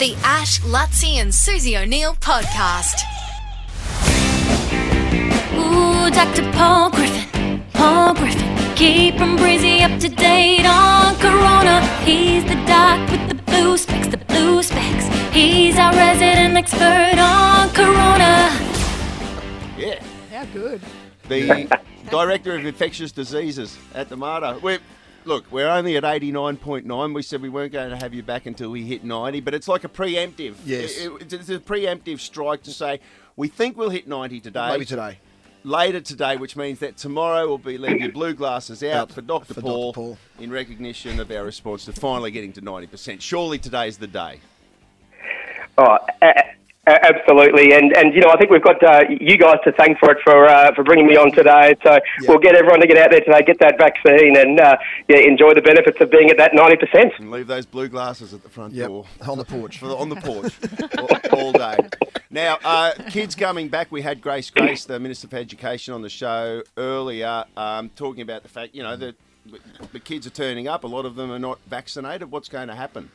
The Ash, Luttsy and Susie O'Neill podcast. Ooh, Dr. Paul Griffin, Paul Griffin. Keep him breezy up to date on Corona. He's the doc with the blue specs, the blue specs. He's our resident expert on Corona. Yeah. How good. The director of infectious diseases at the Mater. We're, look, we're only at 89.9. We said we weren't going to have you back until we hit 90, but it's like a preemptive. Yes. It- it's a preemptive strike to say we think we'll hit 90 today. Maybe today. Later today, which means that tomorrow will be leave your blue glasses out Out for Dr. for Paul, Dr. Paul. in recognition of our response to finally getting to 90%. Surely today's the day. Oh, a- a- absolutely, and and you know I think we've got uh, you guys to thank for it for uh, for bringing me on today. So we'll get everyone to get out there today, get that vaccine, and uh, yeah, enjoy the benefits of being at that ninety percent. And leave those blue glasses at the front Yep, door. on the porch. For the, on the porch all, all day. Now, uh, kids coming back. We had Grace Grace, the Minister for Education, on the show earlier, um, talking about the fact, you know, that the kids are turning up. A lot of them are not vaccinated. What's going to happen?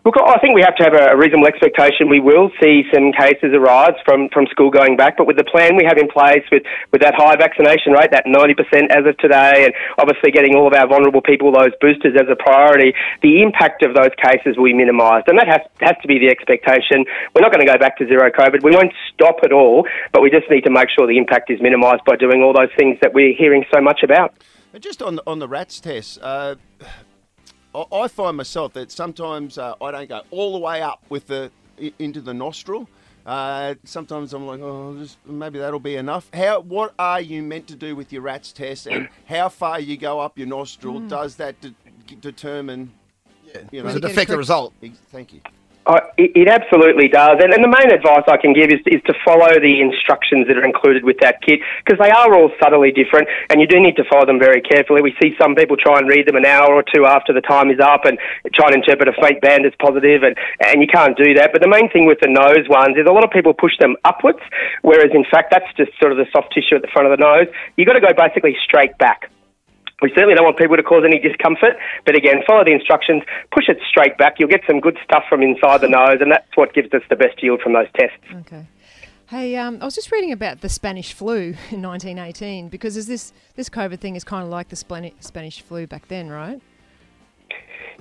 Look, I think we have to have a reasonable expectation. We will see some cases arise from, from school going back, but with the plan we have in place, with, with that high vaccination rate, that 90% as of today, and obviously getting all of our vulnerable people those boosters as a priority, the impact of those cases will be minimised. And that has, has to be the expectation. We're not going to go back to zero COVID. We won't stop at all, but we just need to make sure the impact is minimised by doing all those things that we're hearing so much about. Just on on the RATs test, uh, I, I find myself that sometimes uh, I don't go all the way up with the into the nostril. Uh, sometimes I'm like, oh, just, maybe that'll be enough. How? What are you meant to do with your RATs test, and how far you go up your nostril? Does that de- determine? Yeah. You know, Does it affect the result? Thank you. Uh, it, it absolutely does. And, and the main advice I can give is, is to follow the instructions that are included with that kit because they are all subtly different and you do need to follow them very carefully. We see some people try and read them an hour or two after the time is up and try and interpret a faint band as positive and, and you can't do that. But the main thing with the nose ones is a lot of people push them upwards, whereas in fact that's just sort of the soft tissue at the front of the nose. You've got to go basically straight back. We certainly don't want people to cause any discomfort, but again, follow the instructions, push it straight back. You'll get some good stuff from inside the nose, and that's what gives us the best yield from those tests. Okay. Hey, um, I was just reading about the Spanish flu in 1918 because is this this COVID thing is kind of like the Spani- Spanish flu back then, right?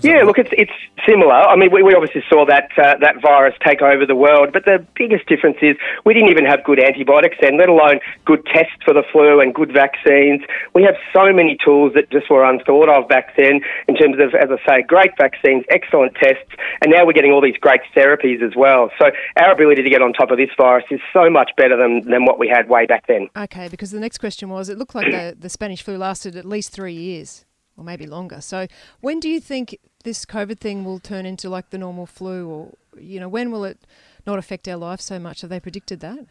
Yeah, look, it's it's similar. I mean, we, we obviously saw that uh, that virus take over the world, but the biggest difference is we didn't even have good antibiotics then, let alone good tests for the flu and good vaccines. We have so many tools that just were unthought of back then in terms of, as I say, great vaccines, excellent tests, and now we're getting all these great therapies as well. So our ability to get on top of this virus is so much better than, than what we had way back then. Okay, because the next question was it looked like the, the Spanish flu lasted at least three years or maybe longer. So when do you think this COVID thing will turn into like the normal flu or, you know, when will it not affect our life so much? Have they predicted that?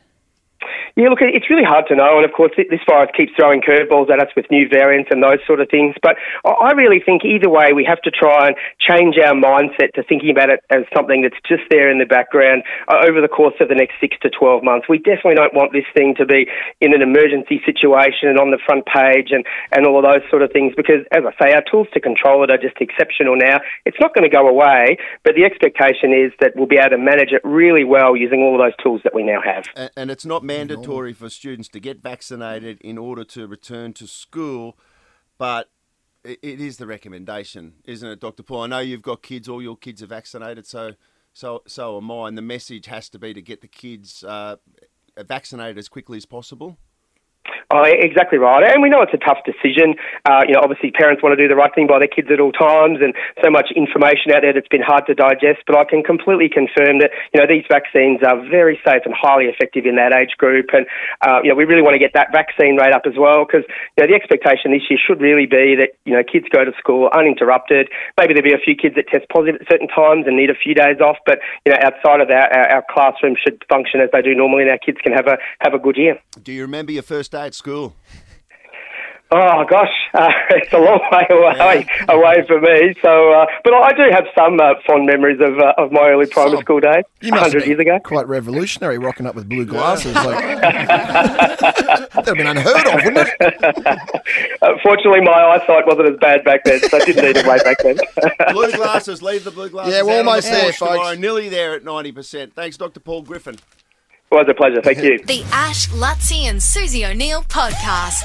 Yeah, look, it's really hard to know, and of course, this virus keeps throwing curveballs at us with new variants and those sort of things. But I really think either way, we have to try and change our mindset to thinking about it as something that's just there in the background uh, over the course of the next six to 12 months. We definitely don't want this thing to be in an emergency situation and on the front page and, and all of those sort of things, because as I say, our tools to control it are just exceptional now. It's not going to go away, but the expectation is that we'll be able to manage it really well using all of those tools that we now have. And, and it's not mandatory for students to get vaccinated in order to return to school, but it, it is the recommendation, isn't it, Dr. Paul? I know you've got kids; all your kids are vaccinated, so so so am I. And the message has to be to get the kids uh, vaccinated as quickly as possible. Oh, exactly right. And we know it's a tough decision. Uh, you know, obviously parents want to do the right thing by their kids at all times and so much information out there that's been hard to digest. But I can completely confirm that, you know, these vaccines are very safe and highly effective in that age group. And, uh, you know, we really want to get that vaccine rate up as well because, you know, the expectation this year should really be that, you know, kids go to school uninterrupted. Maybe there'll be a few kids that test positive at certain times and need a few days off. But, you know, outside of that, our, our classroom should function as they do normally and our kids can have a, have a good year. Do you remember your first day at school? Oh gosh, uh, it's a long way away Yeah. away for me. So, uh, but I do have some uh, fond memories of uh, of my early primary So, school days, You hundred years ago. Quite revolutionary, rocking up with blue glasses. Like, that'd have been unheard of, wouldn't it? Fortunately, my eyesight wasn't as bad back then, so I didn't need it way back then. Blue glasses, leave the blue glasses. Yeah, we're out the almost there, porch tomorrow. folks. Nearly there at 90%. Thanks, Dr. Paul Griffin. Was a pleasure. Thank you. The Ash, Luttsy, and Susie O'Neill podcast.